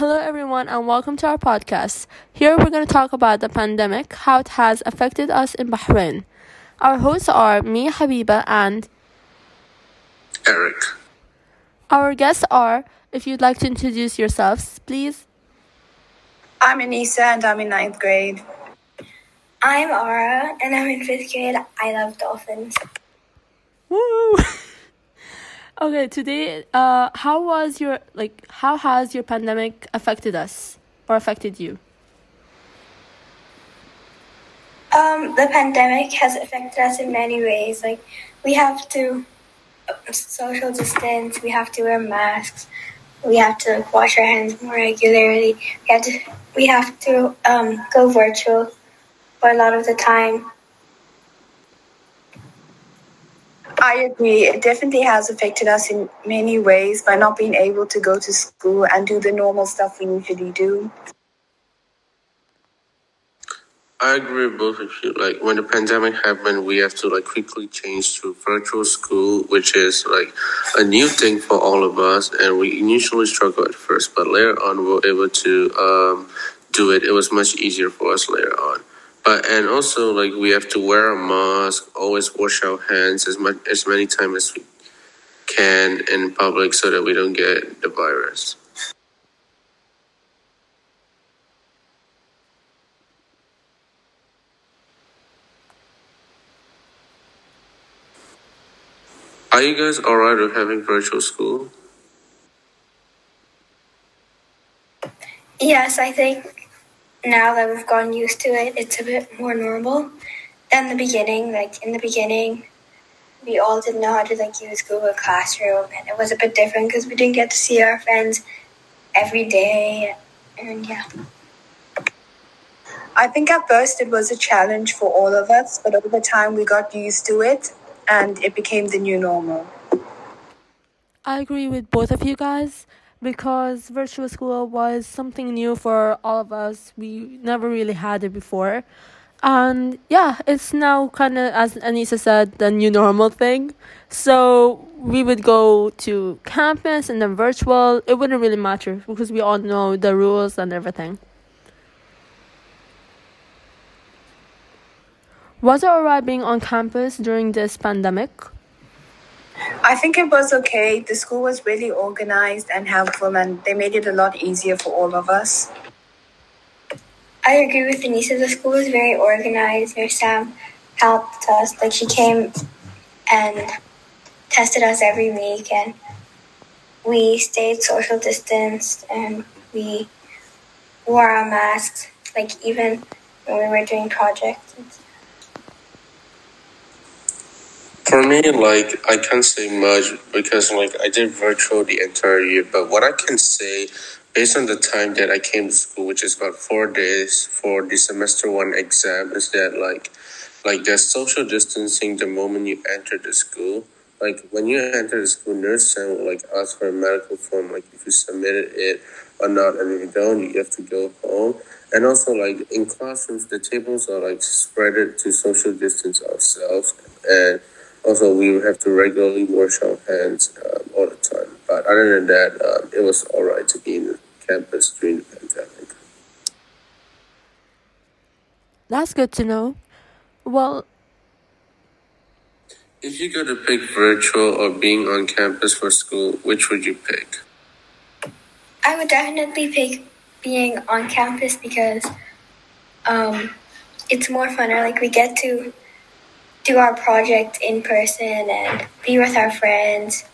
Hello, everyone, and welcome to our podcast. Here we're going to talk about the pandemic, how it has affected us in Bahrain. Our hosts are me, Habiba, and Eric. Our guests are, if you'd like to introduce yourselves, please. I'm Anissa and I'm in ninth grade. I'm Ara and I'm in fifth grade. I love dolphins. Woo! okay, today, uh, how was your like? How has your pandemic affected us or affected you? Um, the pandemic has affected us in many ways. Like, we have to social distance. We have to wear masks. We have to wash our hands more regularly. We have to we have to um, go virtual for a lot of the time. I agree. It definitely has affected us in many ways by not being able to go to school and do the normal stuff we usually do. I agree with both of you. Like when the pandemic happened, we have to like quickly change to virtual school, which is like a new thing for all of us. And we initially struggled at first, but later on we were able to um, do it. It was much easier for us later on. But and also like we have to wear a mask, always wash our hands as much as many times as we can in public so that we don't get the virus. Are you guys alright with having virtual school? Yes, I think now that we've gotten used to it, it's a bit more normal than the beginning. Like in the beginning, we all didn't know how to like use Google Classroom, and it was a bit different because we didn't get to see our friends every day, and yeah. I think at first it was a challenge for all of us, but over time we got used to it and it became the new normal. I agree with both of you guys because virtual school was something new for all of us. We never really had it before. And yeah, it's now kind of, as Anissa said, the new normal thing. So we would go to campus and then virtual. It wouldn't really matter because we all know the rules and everything. Was it alright being on campus during this pandemic? I think it was okay. The school was really organized and helpful, and they made it a lot easier for all of us. I agree with Anissa. The school was very organized. Their Sam helped us. Like she came and tested us every week, and we stayed social distanced, and we wore our masks. Like even when we were doing projects. For me, like I can't say much because like I did virtual the entire year. But what I can say, based on the time that I came to school, which is about four days for the semester one exam, is that like like there's social distancing the moment you enter the school. Like when you enter the school, nurse will like ask for a medical form, like if you submitted it or not, and if you don't, you have to go home. And also, like in classrooms, the tables are like spreaded to social distance ourselves, and also, we would have to regularly wash our hands um, all the time. But other than that, um, it was all right to be in campus during the pandemic. That's good to know. Well, if you got to pick virtual or being on campus for school, which would you pick? I would definitely pick being on campus because um, it's more funner. Like we get to do our project in person and be with our friends,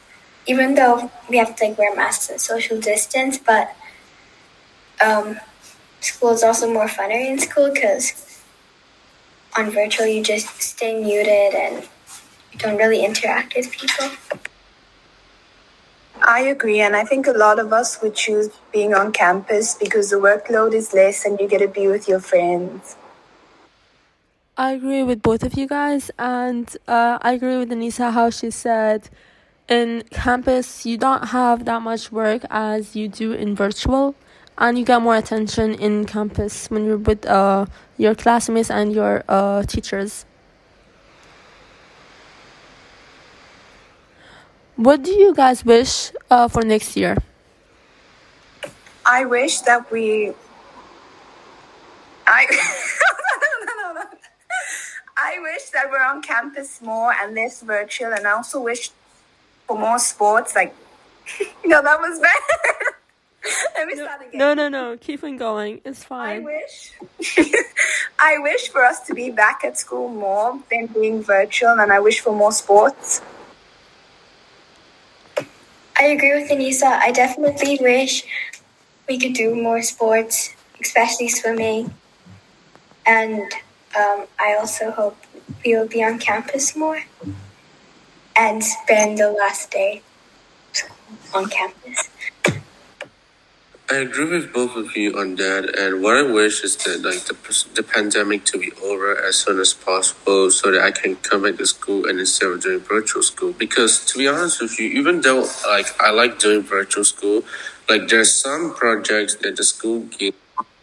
even though we have to like wear masks and social distance. But um, school is also more funner in school because on virtual you just stay muted and you don't really interact with people. I agree, and I think a lot of us would choose being on campus because the workload is less and you get to be with your friends. I agree with both of you guys, and uh, I agree with Anissa how she said in campus you don't have that much work as you do in virtual, and you get more attention in campus when you're with uh, your classmates and your uh, teachers. What do you guys wish uh, for next year? I wish that we. I. no, no, no, no. I we're on campus more and less virtual, and I also wish for more sports. Like, no, that was bad. Let me start again. No, no, no. Keep on going. It's fine. I fine. wish. I wish for us to be back at school more than being virtual, and I wish for more sports. I agree with Anissa. I definitely wish we could do more sports, especially swimming. And um, I also hope we will be on campus more and spend the last day on campus. I agree with both of you on that, and what I wish is that like the the pandemic to be over as soon as possible, so that I can come back to school and instead of doing virtual school. Because to be honest with you, even though like I like doing virtual school, like there's some projects that the school gives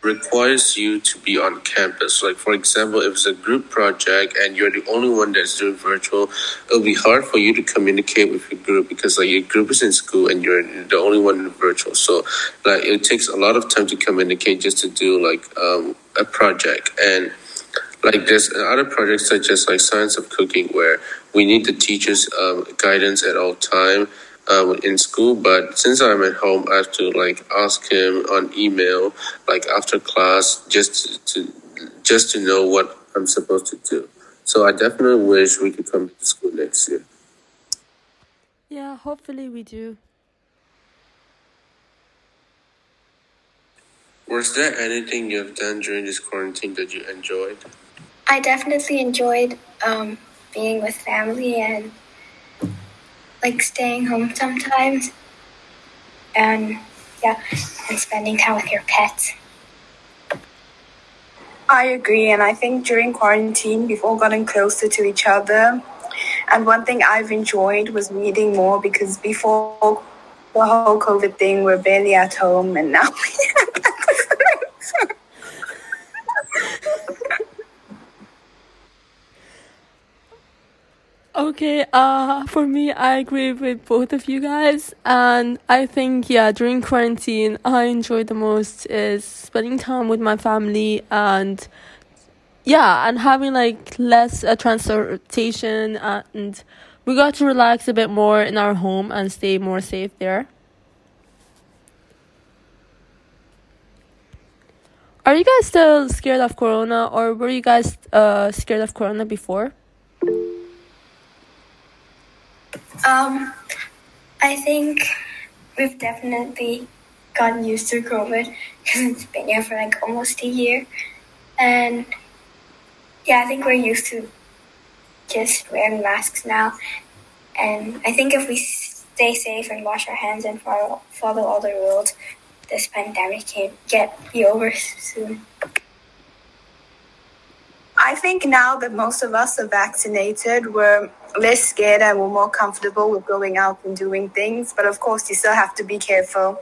requires you to be on campus. Like for example, if it's a group project and you're the only one that's doing virtual, it'll be hard for you to communicate with your group because like your group is in school and you're the only one in virtual. So like it takes a lot of time to communicate just to do like um, a project and like there's other projects such as like science of cooking where we need the teacher's um, guidance at all time uh, in school but since i'm at home i have to like ask him on email like after class just to just to know what i'm supposed to do. So i definitely wish we could come to school next year. Yeah, hopefully we do. was there anything you've done during this quarantine that you enjoyed? I definitely enjoyed um, being with family and like staying home sometimes. And yeah, and spending time with your pets. I agree, and I think during quarantine, we've all gotten closer to each other. And one thing I've enjoyed was reading more because before the whole COVID thing, we're barely at home, and now Okay, uh, for me, I agree with both of you guys, and I think yeah, during quarantine, I enjoy the most is spending time with my family and yeah, and having like less uh, transportation, and we got to relax a bit more in our home and stay more safe there. Are you guys still scared of corona, or were you guys uh scared of corona before? Um, I think we've definitely gotten used to COVID because it's been here for like almost a year. And yeah, I think we're used to just wearing masks now. And I think if we stay safe and wash our hands and follow, follow all the rules, this pandemic can get be over soon. I think now that most of us are vaccinated, we're less scared and we're more comfortable with going out and doing things. But of course, you still have to be careful.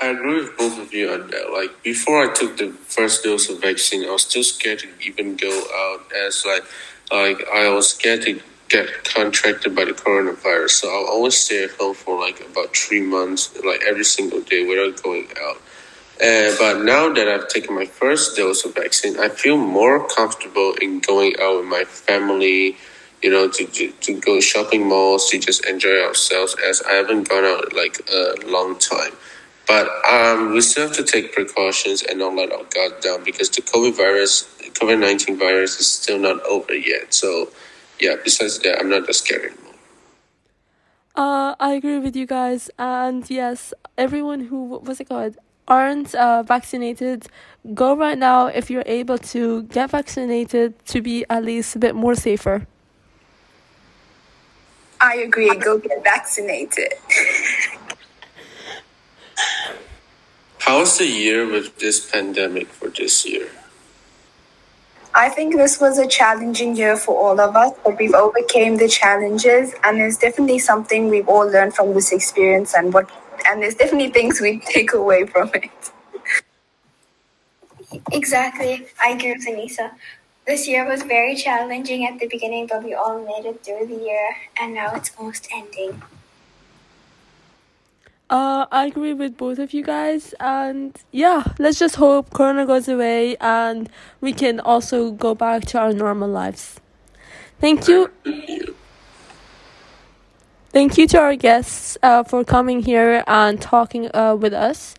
I agree with both of you on that. Like before I took the first dose of vaccine, I was still scared to even go out as like like I was scared to get contracted by the coronavirus. So I'll always stay at home for like about three months, like every single day without going out. Uh, but now that I've taken my first dose of vaccine, I feel more comfortable in going out with my family, you know, to, to, to go shopping malls, to just enjoy ourselves as I haven't gone out like a long time. But um, we still have to take precautions and not let our guard down because the COVID virus, COVID 19 virus is still not over yet. So, yeah, besides that, I'm not that scared anymore. Uh, I agree with you guys, and yes, everyone who what's it called aren't uh, vaccinated, go right now if you're able to get vaccinated to be at least a bit more safer. I agree. Go get vaccinated. How's the year with this pandemic for this year? I think this was a challenging year for all of us, but we've overcame the challenges, and there's definitely something we've all learned from this experience, and what, and there's definitely things we take away from it. Exactly. I agree with Anissa. This year was very challenging at the beginning, but we all made it through the year, and now it's almost ending. Uh, I agree with both of you guys, and yeah, let's just hope Corona goes away and we can also go back to our normal lives. Thank you. Thank you to our guests uh, for coming here and talking uh, with us.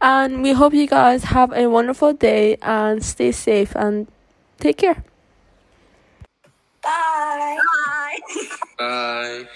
And we hope you guys have a wonderful day and stay safe and take care. Bye. Bye. Bye.